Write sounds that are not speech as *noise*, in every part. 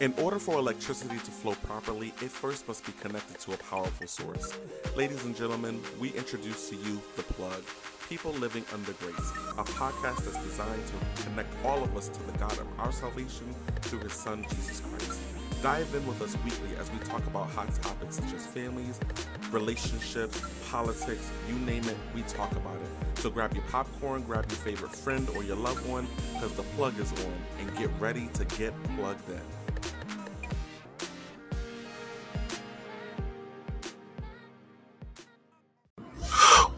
In order for electricity to flow properly, it first must be connected to a powerful source. Ladies and gentlemen, we introduce to you The Plug People Living Under Grace, a podcast that's designed to connect all of us to the God of our salvation through His Son, Jesus Christ. Dive in with us weekly as we talk about hot topics such as families, relationships, politics, you name it, we talk about it. So grab your popcorn, grab your favorite friend or your loved one, because the plug is on, and get ready to get plugged in.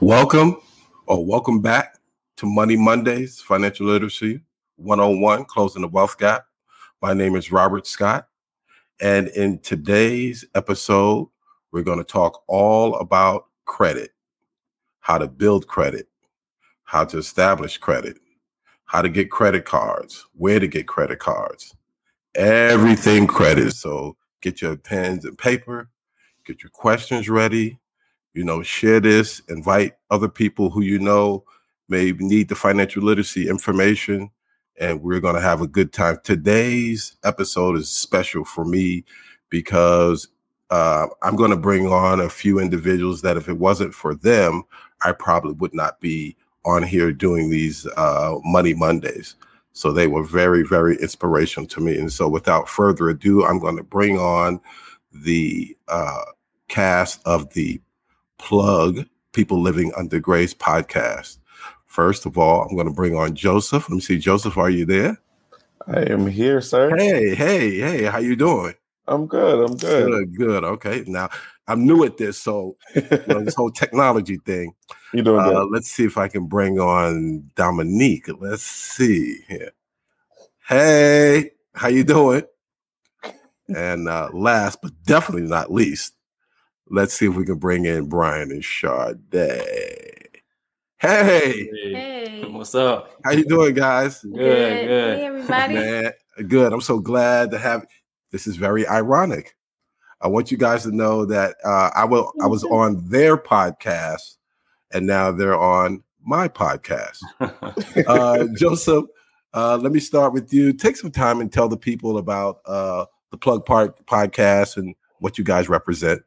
Welcome or welcome back to Money Mondays, Financial Literacy 101, Closing the Wealth Gap. My name is Robert Scott. And in today's episode, we're going to talk all about credit, how to build credit, how to establish credit, how to get credit cards, where to get credit cards, everything credit. So get your pens and paper, get your questions ready, you know, share this, invite other people who you know may need the financial literacy information and we're going to have a good time. Today's episode is special for me because uh, I'm going to bring on a few individuals that if it wasn't for them, I probably would not be on here doing these uh, Money Mondays. So they were very, very inspirational to me. And so without further ado, I'm going to bring on the uh, cast of the Plug People Living Under Grace podcast. First of all, I'm going to bring on Joseph. Let me see, Joseph, are you there? I am here, sir. Hey, hey, hey, how you doing? I'm good. I'm good. Good, good. Okay. Now I'm new at this, so you know, this *laughs* whole technology thing. You doing Uh, good? let's see if I can bring on Dominique. Let's see here. Hey, how you doing? And uh, last but definitely not least, let's see if we can bring in Brian and Sade. Hey, Hey. What's up? how you doing, guys? Good, good. Hey, everybody. Man, good. I'm so glad to have. This is very ironic. I want you guys to know that uh, I will. I was on their podcast, and now they're on my podcast. *laughs* Uh, Joseph, uh, let me start with you. Take some time and tell the people about uh, the Plug Park podcast and what you guys represent.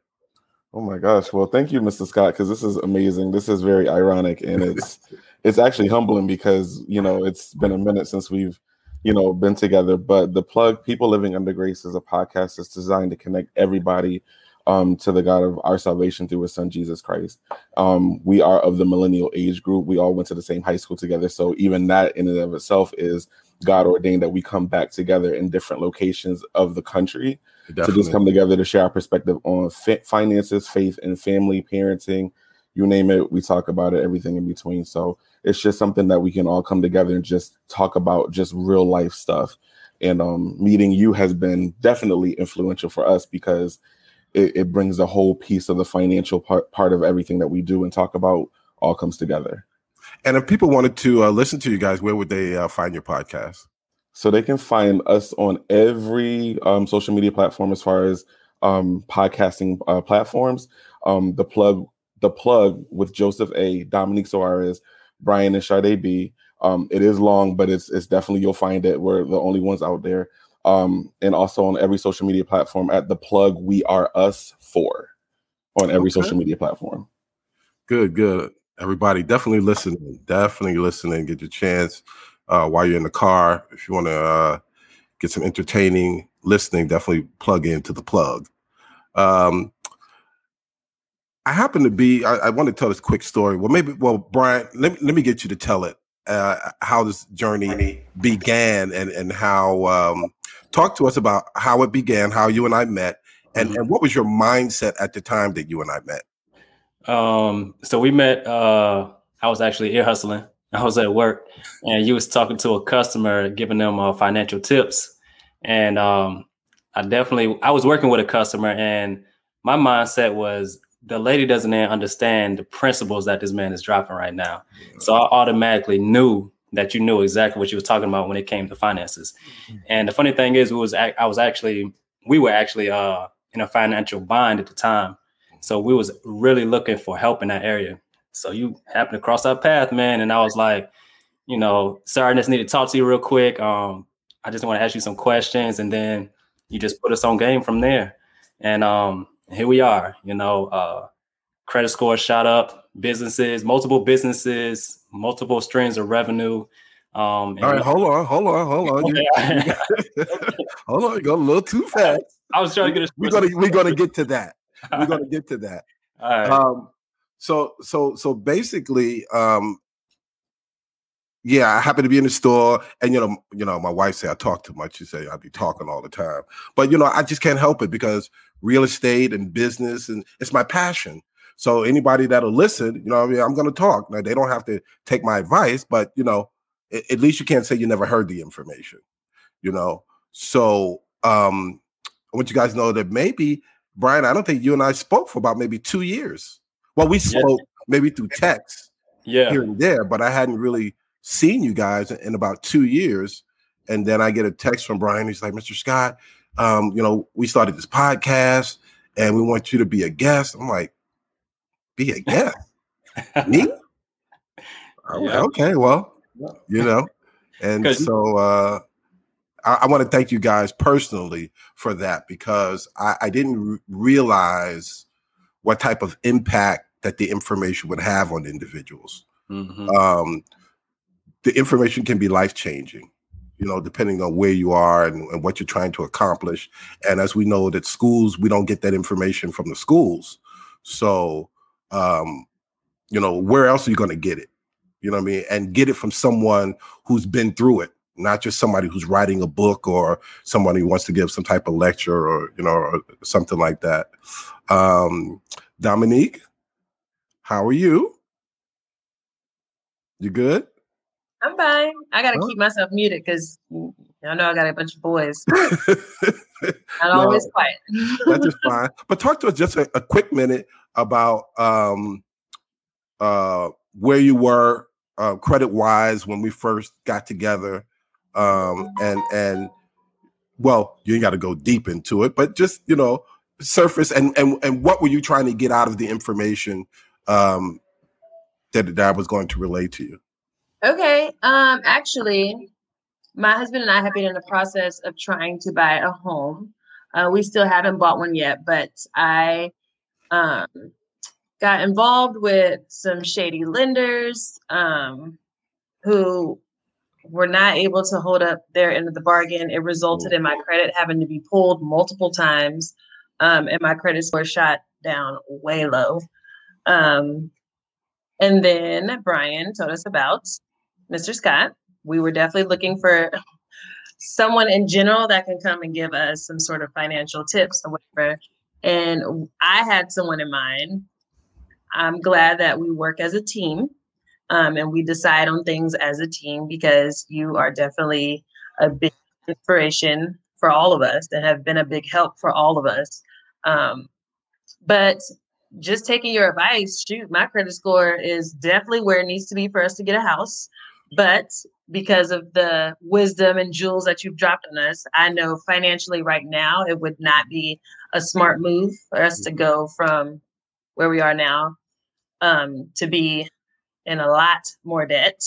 Oh my gosh. Well, thank you, Mr. Scott, because this is amazing. This is very ironic and it's *laughs* it's actually humbling because you know it's been a minute since we've you know been together. But the plug People Living Under Grace is a podcast that's designed to connect everybody um, to the God of our salvation through his son Jesus Christ. Um, we are of the millennial age group. We all went to the same high school together. So even that in and of itself is God ordained that we come back together in different locations of the country to just come together to share our perspective on fi- finances, faith, and family, parenting, you name it. We talk about it, everything in between. So it's just something that we can all come together and just talk about just real life stuff. And um, meeting you has been definitely influential for us because it, it brings the whole piece of the financial part, part of everything that we do and talk about all comes together. And if people wanted to uh, listen to you guys, where would they uh, find your podcast? So they can find us on every um, social media platform as far as um, podcasting uh, platforms. Um, the plug, the plug with Joseph A, Dominique Soares, Brian and Sade B. Um, it is long, but it's it's definitely you'll find it. We're the only ones out there. Um, and also on every social media platform at the plug. We are us for on every Okay. social media platform. Good, good. Everybody, definitely listening. Definitely listening. Get your chance uh, while you're in the car. If you want to uh, get some entertaining listening, definitely plug into the plug. Um, I happen to be. I, I want to tell this quick story. Well, maybe. Well, Brian, let me, let me get you to tell it. Uh, how this journey began and and how. Um, talk to us about how it began, how you and I met, and Mhm. and what was your mindset at the time that you and I met. Um, so we met. Uh, I was actually ear hustling. I was at work, and you was talking to a customer, giving them uh, financial tips. And um, I definitely, I was working with a customer, and my mindset was the lady doesn't understand the principles that this man is dropping right now. So I automatically knew that you knew exactly what you was talking about when it came to finances. And the funny thing is, was I was actually we were actually uh, in a financial bind at the time. So we was really looking for help in that area. So you happened to cross our path, man, and I was like, you know, sir, I just need to talk to you real quick. Um, I just want to ask you some questions, and then you just put us on game from there. And um, here we are, you know, uh, credit score shot up, businesses, multiple businesses, multiple streams of revenue. Um, All right, hold on, hold on, hold on. You, *laughs* *laughs* hold on, you got a little too fast. I was trying to get. We're gonna we're gonna *laughs* get to that. We're gonna *laughs* get to that. All right. Um, so so so basically, um, yeah, I happen to be in the store, and you know, you know, my wife say I talk too much. She say I be talking all the time, but you know, I just can't help it because real estate and business, and it's my passion. So anybody that'll listen, you know, I mean, I'm going to talk. Now they don't have to take my advice, but you know, at, at least you can't say you never heard the information, you know. So um, I want you guys to know that maybe Brian, I don't think you and I spoke for about maybe two years. Well, we spoke maybe through text, yeah, here and there, but I hadn't really seen you guys in about two years. And then I get a text from Brian. He's like, Mr. Scott, um, you know, we started this podcast and we want you to be a guest. I'm like, be a guest? Me? *laughs* Yeah. Okay, well, you know, and so uh, I, I want to thank you guys personally for that because I, I didn't realize what type of impact that the information would have on individuals. Mm-hmm. Um, the information can be life changing, you know, depending on where you are and, and, what you're trying to accomplish. And as we know that schools, we don't get that information from the schools. So, um, you know, where else are you going to get it? You know what I mean? And get it from someone who's been through it, not just somebody who's writing a book or somebody who wants to give some type of lecture or, you know, or something like that. Um, Dominique, how are you? You good? I'm fine. I got to keep myself muted because I know I got a bunch of boys. *laughs* Not no, always quiet. *laughs* that's just fine. But talk to us just a, a quick minute about um, uh, where you were uh, credit wise when we first got together, um, and and well, you got to go deep into it, but just you know, surface and and and what were you trying to get out of the information um, that that I was going to relate to you? Okay. Um, actually, my husband and I have been in the process of trying to buy a home. Uh, we still haven't bought one yet, but I um, got involved with some shady lenders um, who were not able to hold up their end of the bargain. It resulted in my credit having to be pulled multiple times, um, and my credit score shot down way low. Um, and then Brian told us about Mr. Scott. We were definitely looking for someone in general that can come and give us some sort of financial tips or whatever. And I had someone in mind. I'm glad that we work as a team um, and we decide on things as a team because you are definitely a big inspiration for all of us and have been a big help for all of us. Um, but just taking your advice, shoot, my credit score is definitely where it needs to be for us to get a house. But because of the wisdom and jewels that you've dropped on us, I know financially right now it would not be a smart move for us to go from where we are now um, to be in a lot more debt.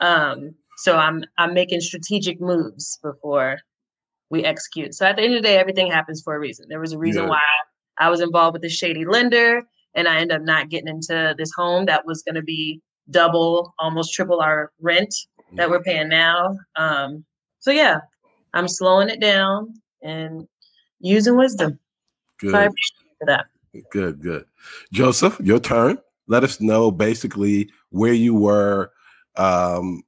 Um, so I'm I'm making strategic moves before we execute. So at the end of the day, everything happens for a reason. There was a reason yeah. why I was involved with the shady lender, and I end up not getting into this home that was going to be double, almost triple our rent that we're paying now. Um, so yeah, I'm slowing it down and using wisdom. Good. So I appreciate for that. Good, good. Joseph, your turn. Let us know basically where you were um,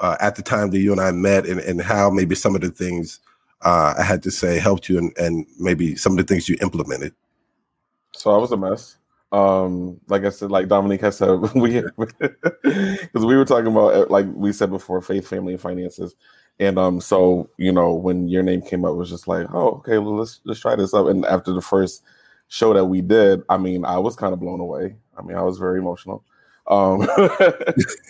uh, at the time that you and I met and, and how maybe some of the things uh, I had to say helped you and, and maybe some of the things you implemented. So I was a mess. Um like i said like dominique has said *laughs* we because we were talking about uh, like we said before faith family and finances. And um so you know when your name came up was just like oh okay well let's let's try this up and after the first show that we did i mean i was kind of blown away i mean i was very emotional um *laughs*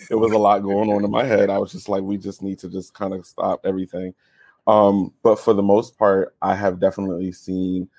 it was a lot going on in my head i was just like we just need to just kind of stop everything um but for the most part i have definitely seen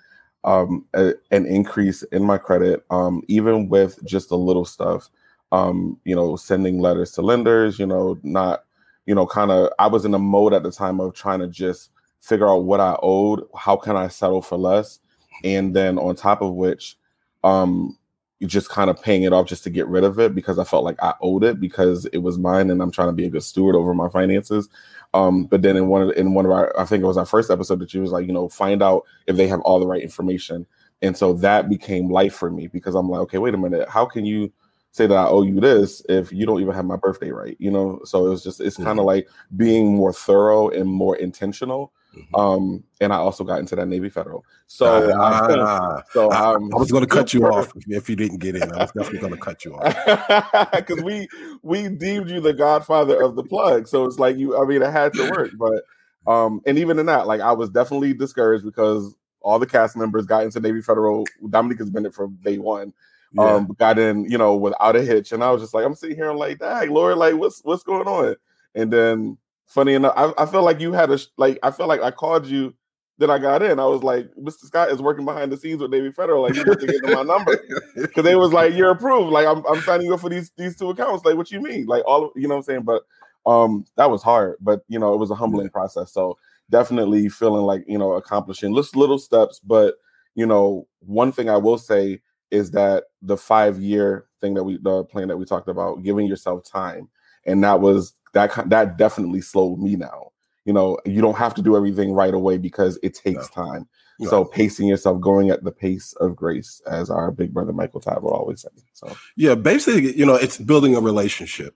um, a, an increase in my credit, um, even with just a little stuff. Um, you know, sending letters to lenders. You know, not you know, kind of. I was in a mode at the time of trying to just figure out what I owed, how can I settle for less, and then on top of which, um, just kind of paying it off just to get rid of it because I felt like I owed it because it was mine and I'm trying to be a good steward over my finances. Um, but then in one of in one of our I think it was our first episode that she was like, you know, find out if they have all the right information. And so that became life for me because I'm like, okay, wait a minute, how can you say that I owe you this if you don't even have my birthday right? You know, so it was just it's mm-hmm. kind of like being more thorough and more intentional Mm-hmm. Um, and I also got into that Navy Federal. So, uh, so I, um, I was going *laughs* to cut you off if you didn't get in. I was definitely going to cut you off *laughs* because we we deemed you the godfather of the plug. So it's like you. I mean, it had to work, but um, and even in that, like I was definitely discouraged because all the cast members got into Navy Federal. Dominique has been it from day one. Yeah. Um, got in, you know, without a hitch, and I was just like, I'm sitting here, I'm like, dang, Lord, like, what's what's going on? And then funny enough, I, I felt like you had a like I felt like I called you. Then I got in. I was like, Mr. Scott is working behind the scenes with Navy Federal. Like, you to get my number *laughs* because they was like, you're approved. Like, I'm, I'm signing you up for these these two accounts. Like, what you mean? Like, all you know what I'm saying? But um, that was hard. But you know, it was a humbling yeah. process. So definitely feeling like you know accomplishing just little steps. But you know, one thing I will say is that the five year thing that we the plan that we talked about, giving yourself time, and that was that that definitely slowed me now. You know, you don't have to do everything right away because it takes no. time. No. So pacing yourself, going at the pace of grace, as our big brother Michael will always say. So yeah, basically, you know, it's building a relationship.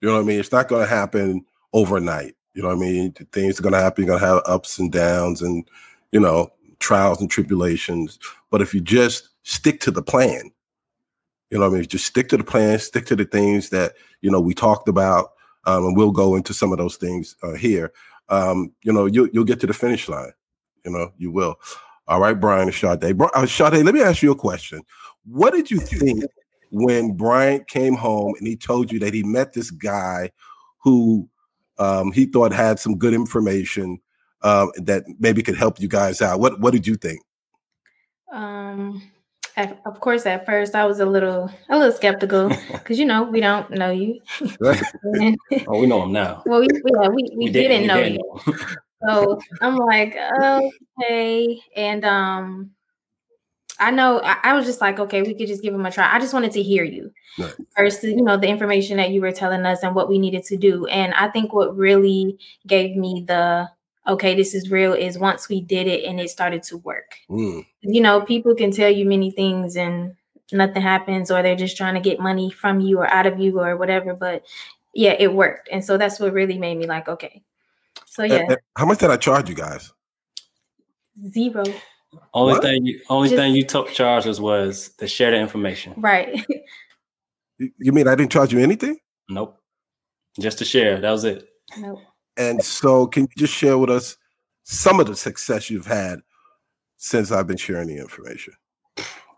You know what I mean? It's not going to happen overnight. You know what I mean? Things are going to happen. You're going to have ups and downs, and you know, trials and tribulations. But if you just stick to the plan, you know what I mean? Just stick to the plan, stick to the things that you know we talked about um, and we'll go into some of those things uh, here. Um, you know, you, you'll get to the finish line. You know, you will. All right, Brian and Sade. Uh, Sade, let me ask you a question. What did you think when Brian came home and he told you that he met this guy who um, he thought had some good information um, that maybe could help you guys out? What What did you think? Um, at, of course, at first I was a little a little skeptical *laughs* because you know we don't know you. *laughs* oh, we know him now. Well, we, yeah, we, we, we didn't, didn't know didn't you. So I'm like, okay, and um, I know I, I, was just like, okay, we could just give him a try. I just wanted to hear you right. first, you know, the information that you were telling us and what we needed to do. And I think what really gave me the okay, this is real is once we did it and it started to work. Mm. You know, people can tell you many things and nothing happens, or they're just trying to get money from you or out of you or whatever. But yeah, it worked. And so that's what really made me like, okay. So yeah. how much did I charge you guys? Zero. Only what? thing you only just, thing you took charges was to share the information. Right. you mean I didn't charge you anything? Nope. Just to share. That was it. Nope. And so, can you just share with us some of the success you've had since I've been sharing the information?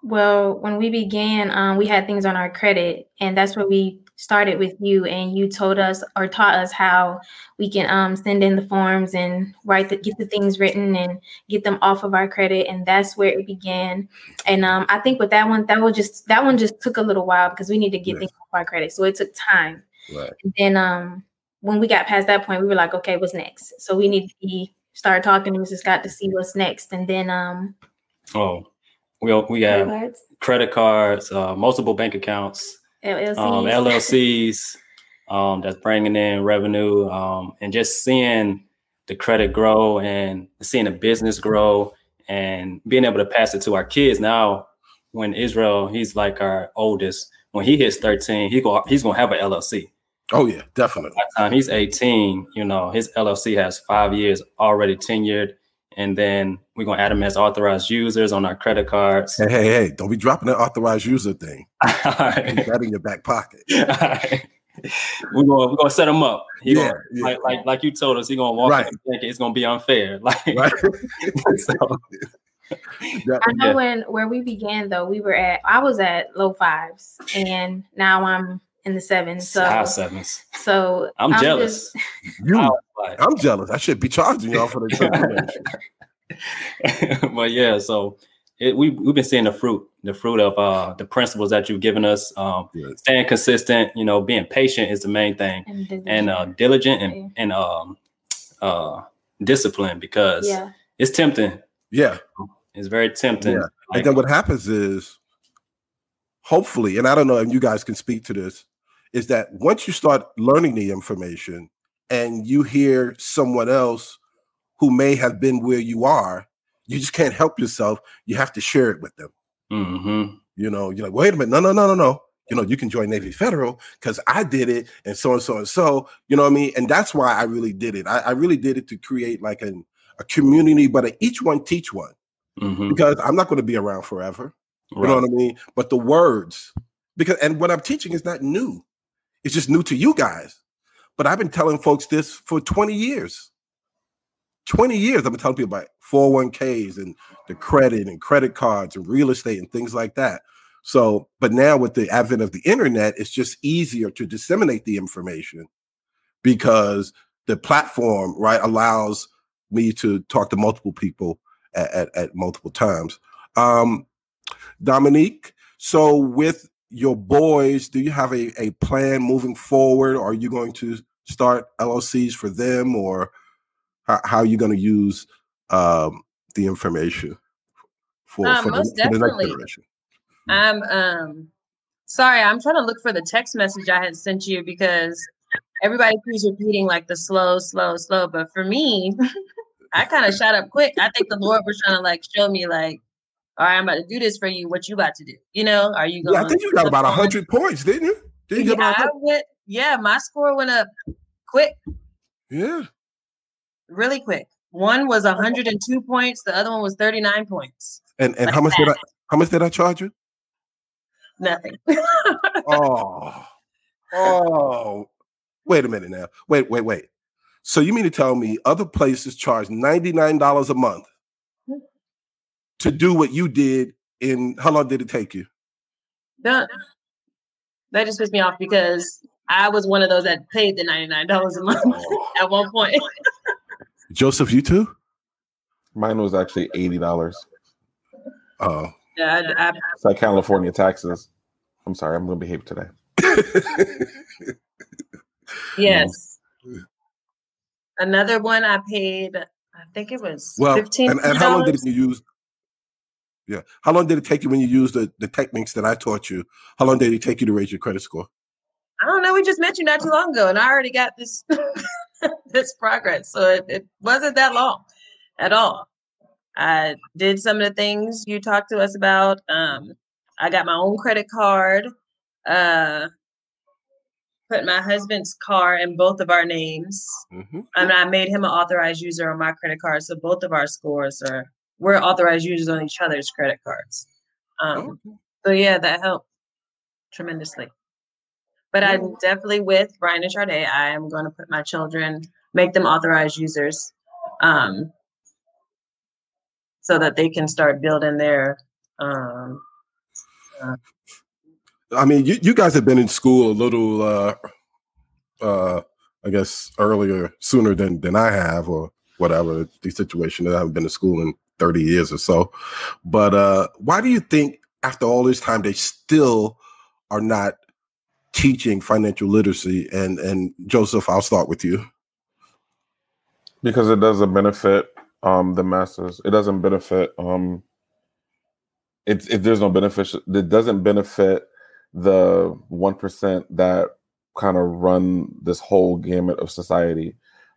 Well, when we began, um, we had things on our credit, and that's where we started with you. And you told us or taught us how we can um, send in the forms and write the get the things written and get them off of our credit. And that's where it began. And um, I think with that one, that was just that one just took a little while because we need to get yes. things off our credit, so it took time. Right. And then um, when we got past that point, we were like, okay, what's next? So we need to be start talking to Mrs. Scott to see what's next, and then um. Oh, we we have credit cards, credit cards uh, multiple bank accounts, LLCs, um, LLCs um, that's bringing in revenue, um, and just seeing the credit grow and seeing the business grow and being able to pass it to our kids now. When Israel, he's like our oldest. When he hits 13, he go he's gonna have an LLC. Oh yeah, definitely. By the time he's 18, you know, his LLC has five years already tenured. And then we're gonna add them as authorized users on our credit cards. Hey, hey, hey, don't be dropping that authorized user thing. *laughs* right. Keep that in your back pocket. *laughs* Right. We're gonna we're gonna set him up. He yeah, gonna, yeah, like, like like you told us, he's gonna walk right. in it's gonna be unfair. *laughs* Like right. so, I know yeah. when where we began though, we were at I was at low fives and now I'm in the sevens. So high sevens. So I'm, I'm jealous. Just, you, I'm jealous. I should be charging y'all for the *laughs* But yeah, so it, we we've been seeing the fruit, the fruit of uh the principles that you've given us. Um, yes. staying consistent, you know, being patient is the main thing, and diligent, and uh, diligent and and um uh discipline because yeah. it's tempting. Yeah. It's very tempting. Yeah. Like, and then what happens is hopefully, and I don't know if you guys can speak to this, is that once you start learning the information and you hear someone else who may have been where you are, you just can't help yourself. You have to share it with them. Mm-hmm. You know, you're like, wait a minute, no, no, no, no, no. You know, you can join Navy Federal because I did it, and so and so and so. You know what I mean? And that's why I really did it. I, I really did it to create like an, a community, but a, each one teach one. Mm-hmm. Because I'm not going to be around forever. Right. You know what I mean? But the words, because and what I'm teaching is not new. It's just new to you guys. But I've been telling folks this for 20 years. 20 years I've been telling people about 401ks and the credit and credit cards and real estate and things like that. So, but now with the advent of the internet, it's just easier to disseminate the information because the platform, right, allows me to talk to multiple people at, at, at multiple times. Um, Dominique, so with your boys, do you have a, a plan moving forward? Are you going to start LLCs for them or how, how are you going to use um, the information for, um, for, most the, definitely. For the I'm um sorry, I'm trying to look for the text message I had sent you because everybody keeps repeating like the slow, slow, slow. But for me, *laughs* I kind of shot up quick. I think the Lord was trying to like show me like, all right, I'm about to do this for you. What you about to do? You know, are you going? Yeah, I think you got about hundred points, didn't you? Didn't you yeah, I went, yeah, my score went up quick. Yeah really quick. One was 102 points, the other one was 39 points. And and like how much that. did I how much did I charge you? Nothing. *laughs* oh. Oh. Wait a minute now. Wait, wait, wait. So you mean to tell me other places charge $99 a month to do what you did and how long did it take you? That, that just pissed me off because I was one of those that paid the $99 a month oh. *laughs* at one point. Joseph, you too? Mine was actually eighty dollars. Oh, yeah, I, I, it's like California taxes. I'm sorry, I'm going to behave today. *laughs* yes. Another one I paid. I think it was well. Fifteen. And, and how long did you use? Yeah, how long did it take you when you used the, the techniques that I taught you? How long did it take you to raise your credit score? I don't know. We just met you not too long ago, and I already got this *laughs* this progress. So it, it wasn't that long at all. I did some of the things you talked to us about. Um, I got my own credit card. Uh, put my husband's car in both of our names, mm-hmm. and I made him an authorized user on my credit card. So both of our scores are we're authorized users on each other's credit cards. Um, oh. So yeah, that helped tremendously. But I'm definitely with Brian and Sade. I am going to put my children, make them authorized users, um, so that they can start building their. Um, uh, I mean, you, you guys have been in school a little, uh, uh, I guess, earlier, sooner than than I have, or whatever the situation. That I haven't been to school in 30 years or so. But uh, why do you think after all this time they still are not teaching financial literacy? And and joseph i'll start with you. Because it doesn't benefit um the masses. It doesn't benefit um it's if there's no benefit it doesn't benefit the 1% that kind of run this whole gamut of society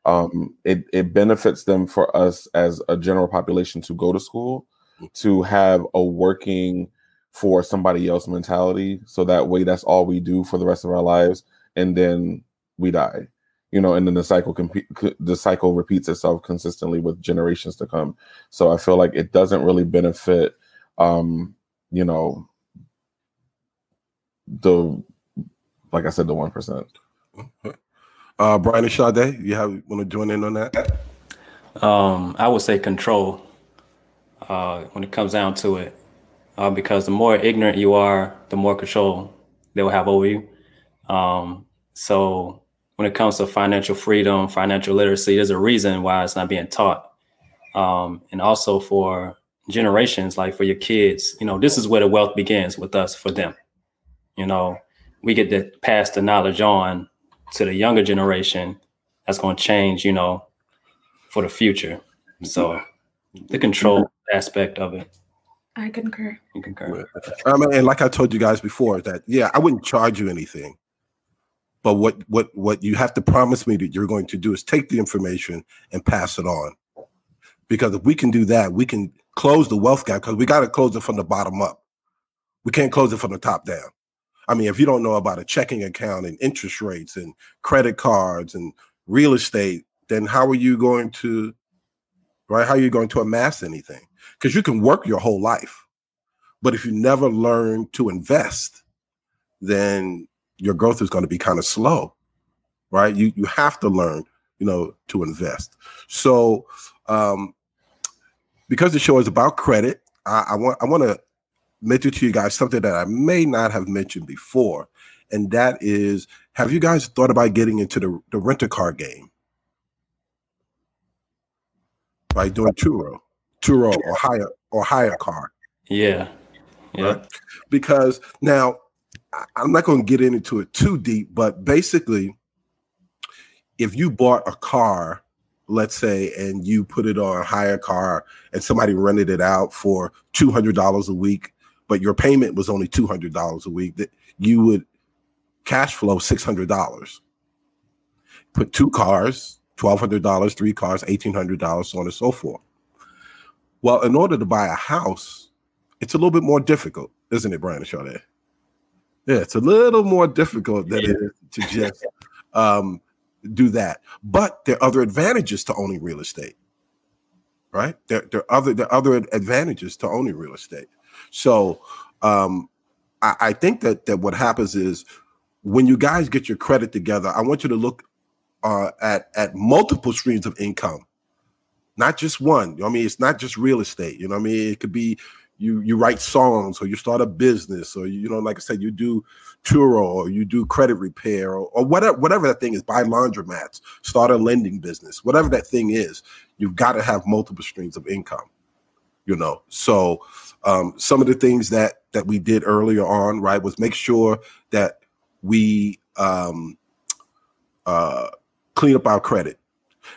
um it it benefits them for us as a general population to go to school to have a working for somebody else mentality. So that way, that's all we do for the rest of our lives, and then we die. You know, and then the cycle comp- the cycle repeats itself consistently with generations to come. So I feel like it doesn't really benefit, um, you know, the like I said, the one percent. Uh, Brian and Sade, you have want to join in on that? Um, I would say control. Uh, when it comes down to it, uh, because the more ignorant you are, the more control they will have over you. Um, so when it comes to financial freedom, financial literacy, there's a reason why it's not being taught. Um, and also for generations, like for your kids, you know, this is where the wealth begins with us for them. You know, we get to pass the knowledge on to the younger generation. That's going to change, you know, for the future. So the control aspect of it. I concur. You concur. I mean, and like I told you guys before, that yeah, I wouldn't charge you anything. But what what what you have to promise me that you're going to do is take the information and pass it on. Because if we can do that, we can close the wealth gap because we got to close it from the bottom up. We can't close it from the top down. I mean, if you don't know about a checking account and interest rates and credit cards and real estate, then how are you going to, right? How are you going to amass anything? Because you can work your whole life, but if you never learn to invest, then your growth is going to be kind of slow, right? You you have to learn, you know, to invest. So, um, because the show is about credit, I, I want I want to mention to you guys something that I may not have mentioned before, and that is, have you guys thought about getting into the the rent a car game? By doing Turo, Turo or hire or HyreCar. Yeah. Yeah. Right? Because now I'm not going to get into it too deep, but basically, if you bought a car, let's say, and you put it on HyreCar and somebody rented it out for $200 a week, but your payment was only $200 a week, that you would cash flow $600. Put two cars, $1,200, three cars, $1,800, so on and so forth. Well, in order to buy a house, it's a little bit more difficult, isn't it, Brian Sade? Yeah, it's a little more difficult than yeah. it is to just um, do that. But there are other advantages to owning real estate, right? There, there are other there are other advantages to owning real estate. So um, I, I think that that what happens is when you guys get your credit together, I want you to look uh, at at multiple streams of income, not just one. You know I mean, it's not just real estate. You know I mean? It could be you you write songs or you start a business or you know, like I said, you do Turo or you do credit repair or, or whatever whatever that thing is, buy laundromats, start a lending business, whatever that thing is, you've got to have multiple streams of income. You know, so um, some of the things that that we did earlier on, right, was make sure that we um, uh, clean up our credit.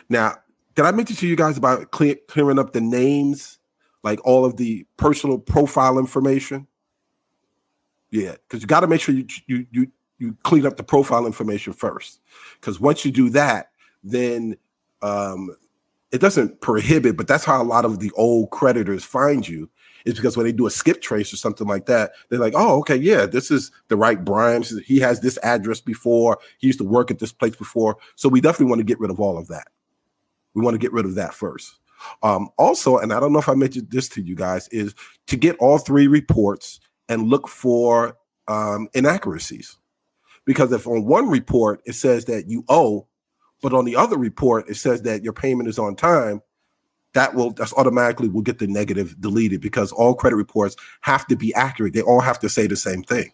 Now, did I mention to you guys about clear, clearing up the names like all of the personal profile information. Yeah, because you got to make sure you you you you clean up the profile information first. Because once you do that, then um, it doesn't prohibit, but that's how a lot of the old creditors find you. Is because when they do a skip trace or something like that, they're like, "Oh, okay, yeah, this is the right Brian. He has this address before. He used to work at this place before." So we definitely want to get rid of all of that. We want to get rid of that first. Um, also, and I don't know if I mentioned this to you guys, is to get all three reports and look for um, inaccuracies. Because if on one report it says that you owe, but on the other report it says that your payment is on time, that will that's automatically will get the negative deleted because all credit reports have to be accurate. They all have to say the same thing.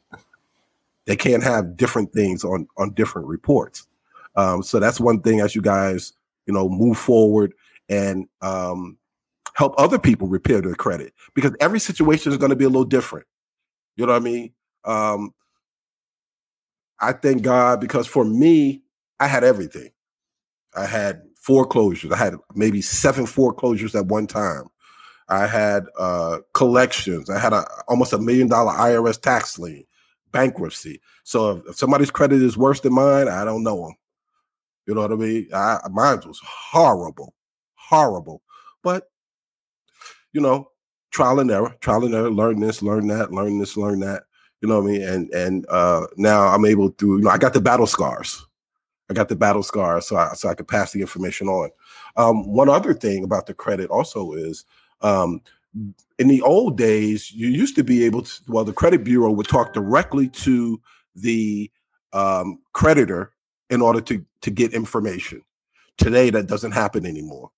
They can't have different things on on different reports. Um, so that's one thing as you guys you know move forward and um, help other people repair their credit because every situation is going to be a little different. You know what I mean? Um, I thank God because for me, I had everything. I had foreclosures. I had maybe seven foreclosures at one time. I had uh, collections. I had a, almost a million dollar IRS tax lien, bankruptcy. So if, if, somebody's credit is worse than mine, I don't know them. You know what I mean? I, mine was horrible horrible. But you know, trial and error, trial and error, learn this, learn that, learn this, learn that. You know what I mean? And and uh now I'm able to, you know, I got the battle scars. I got the battle scars, so I so I could pass the information on. Um, one other thing about the credit also is um in the old days, you used to be able to, well, the credit bureau would talk directly to the um, creditor in order to to get information. Today, that doesn't happen anymore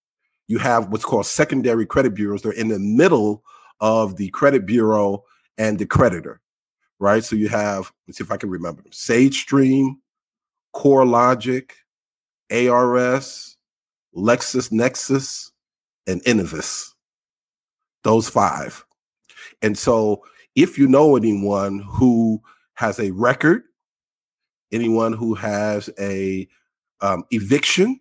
you have what's called secondary credit bureaus. They're in the middle of the credit bureau and the creditor, right? So you have, let's see if I can remember them SageStream, CoreLogic, ARS, LexisNexis, and Innovis. Those five. And so if you know anyone who has a record, anyone who has a um, eviction,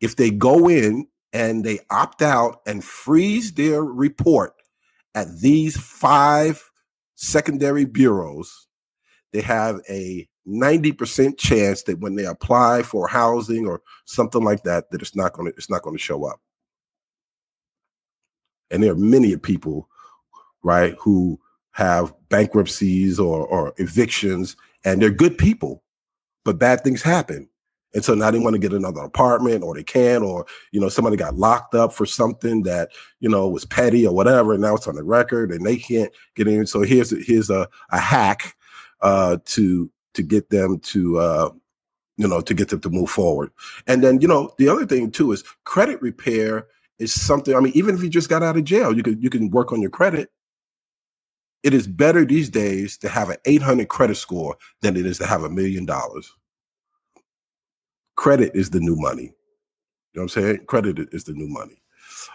if they go in and they opt out and freeze their report at these five secondary bureaus, they have a 90% chance that when they apply for housing or something like that, that it's not going to it's not going to show up. And there are many people, right, who have bankruptcies or, or evictions, and they're good people, but bad things happen. And so now they want to get another apartment or they can, or, you know, somebody got locked up for something that, you know, was petty or whatever. And now it's on the record and they can't get in. So here's, here's a, a hack uh, to, to get them to, uh, you know, to get them to move forward. And then, you know, the other thing too is credit repair is something. I mean, even if you just got out of jail, you can you can work on your credit. It is better these days to have an 800 credit score than it is to have a million dollars. Credit is the new money. You know what I'm saying? Credit is the new money.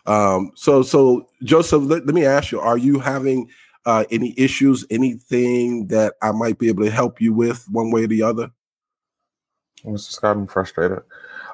Um, so, so Joseph, let, let me ask you: Are you having uh, any issues? Anything that I might be able to help you with, one way or the other? Mr. Scott, I'm frustrated.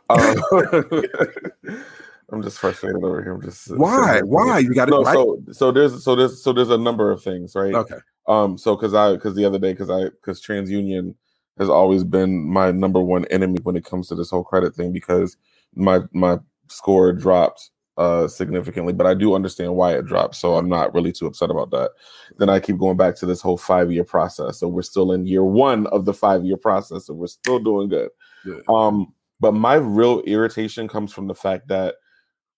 Um, *laughs* I'm just frustrated over here. I'm just why? Why you got to no, right? so so there's so there's so there's a number of things, right? Okay. Um. So because I because the other day because I because TransUnion has always been my number one enemy when it comes to this whole credit thing because my my score dropped uh significantly, but I do understand why it dropped, so I'm not really too upset about that. Then I keep going back to this whole five year process, so we're still in year one of the five year process, so we're still doing good. Yeah. Um. But my real irritation comes from the fact that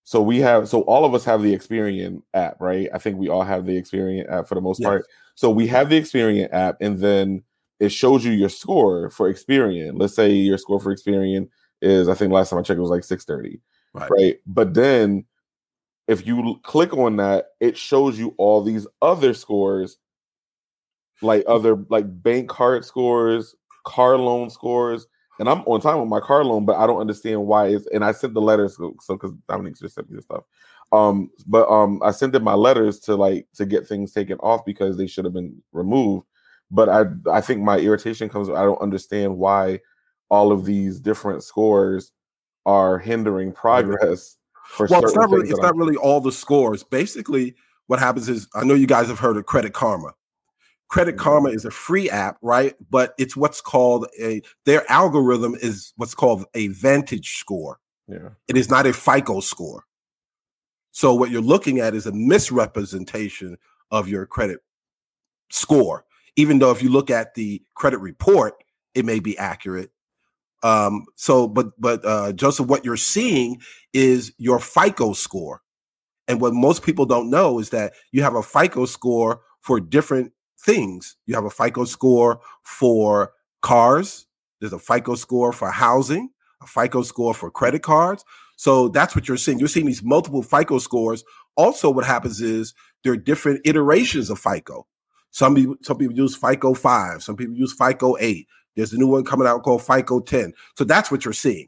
so we have so all of us have the Experian app, right? I think we all have the Experian app for the most yes. part. So we have the Experian app, and then it shows you your score for Experian. Let's say your score for Experian is, I think last time I checked, it was like 630. Right. right. But then if you click on that, it shows you all these other scores, like other like bank card scores, car loan scores, and I'm on time with my car loan, but I don't understand why it's. And I sent the letters, so because Dominique just sent me the stuff. Um, but um, I sent them my letters to like to get things taken off because they should have been removed. But I I think my irritation comes. I don't understand why all of these different scores are hindering progress. Well, it's not really it's not really all the scores. Basically, what happens is I know you guys have heard of Credit Karma. Credit mm-hmm. Karma is a free app, right? But it's what's called a their algorithm is what's called a VantageScore. Yeah. It is not a FICO score. So what you're looking at is a misrepresentation of your credit score. Even though if you look at the credit report, it may be accurate. Um, so, but but uh, Joseph, what you're seeing is your FICO score, and what most people don't know is that you have a FICO score for different things. You have a FICO score for cars, there's a FICO score for housing, a FICO score for credit cards. So that's what you're seeing. You're seeing these multiple FICO scores. Also, what happens is there are different iterations of FICO. Some people, some people use FICO 5, some people use FICO 8. There's a new one coming out called FICO 10. So that's what you're seeing.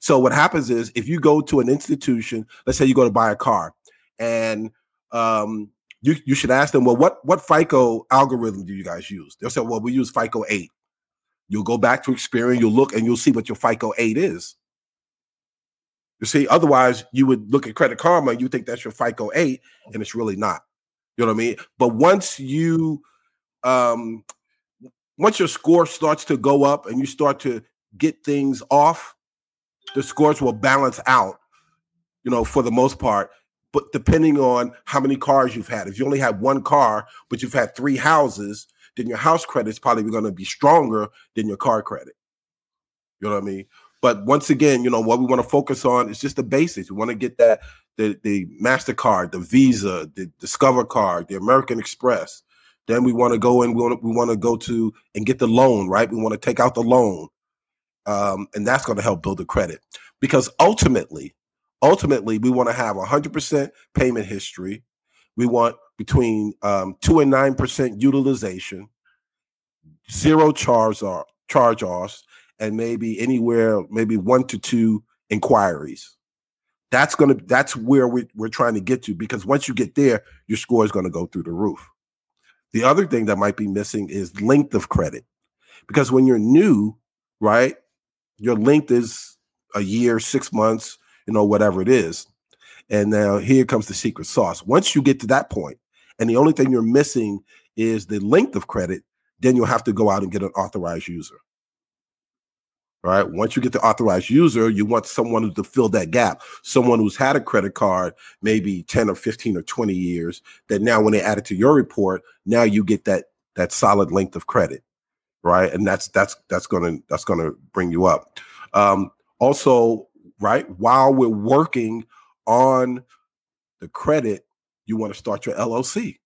So what happens is if you go to an institution, let's say you go to buy a car, and um, you, you should ask them, well, what, what FICO algorithm do you guys use? They'll say, well, we use FICO 8. You'll go back to Experian, you'll look and you'll see what your FICO 8 is. You see, otherwise you would look at Credit Karma you think that's your FICO 8, and it's really not. You know what I mean? But once you um once your score starts to go up and you start to get things off, the scores will balance out, you know, for the most part but depending on how many cars you've had. If you only have one car, but you've had three houses, then your house credit is probably going to be stronger than your car credit. You know what I mean? But once again, you know what we want to focus on is just the basics. We want to get that the the Mastercard, the Visa, the Discover card, the American Express. Then we want to go and we want we want to go to and get the loan, right? We want to take out the loan, um, and that's going to help build the credit. Because ultimately, ultimately we want to have 100% payment history. We want between um, 2 and 9% utilization zero charge off, charge offs and maybe anywhere maybe one to two inquiries. That's to that's where we, we're trying to get to because once you get there your score is going to go through the roof the other thing that might be missing is length of credit because when you're new right your length is a year six months you know, whatever it is. And now here comes the secret sauce. Once you get to that point, and the only thing you're missing is the length of credit, then you'll have to go out and get an authorized user. Right. Once you get the authorized user, you want someone to fill that gap. Someone who's had a credit card maybe 10 or 15 or 20 years, that now when they add it to your report, now you get that that solid length of credit. Right. And that's that's that's gonna that's gonna bring you up. Um, also, right, while we're working on the credit, you want to start your LLC.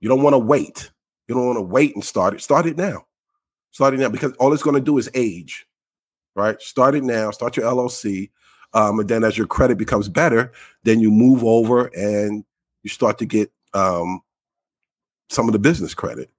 You don't want to wait. You don't want to wait and start it. Start it now. Start it now because all it's going to do is age, right? Start it now. Start your LLC. Um, and then as your credit becomes better, then you move over and you start to get um, some of the business credit.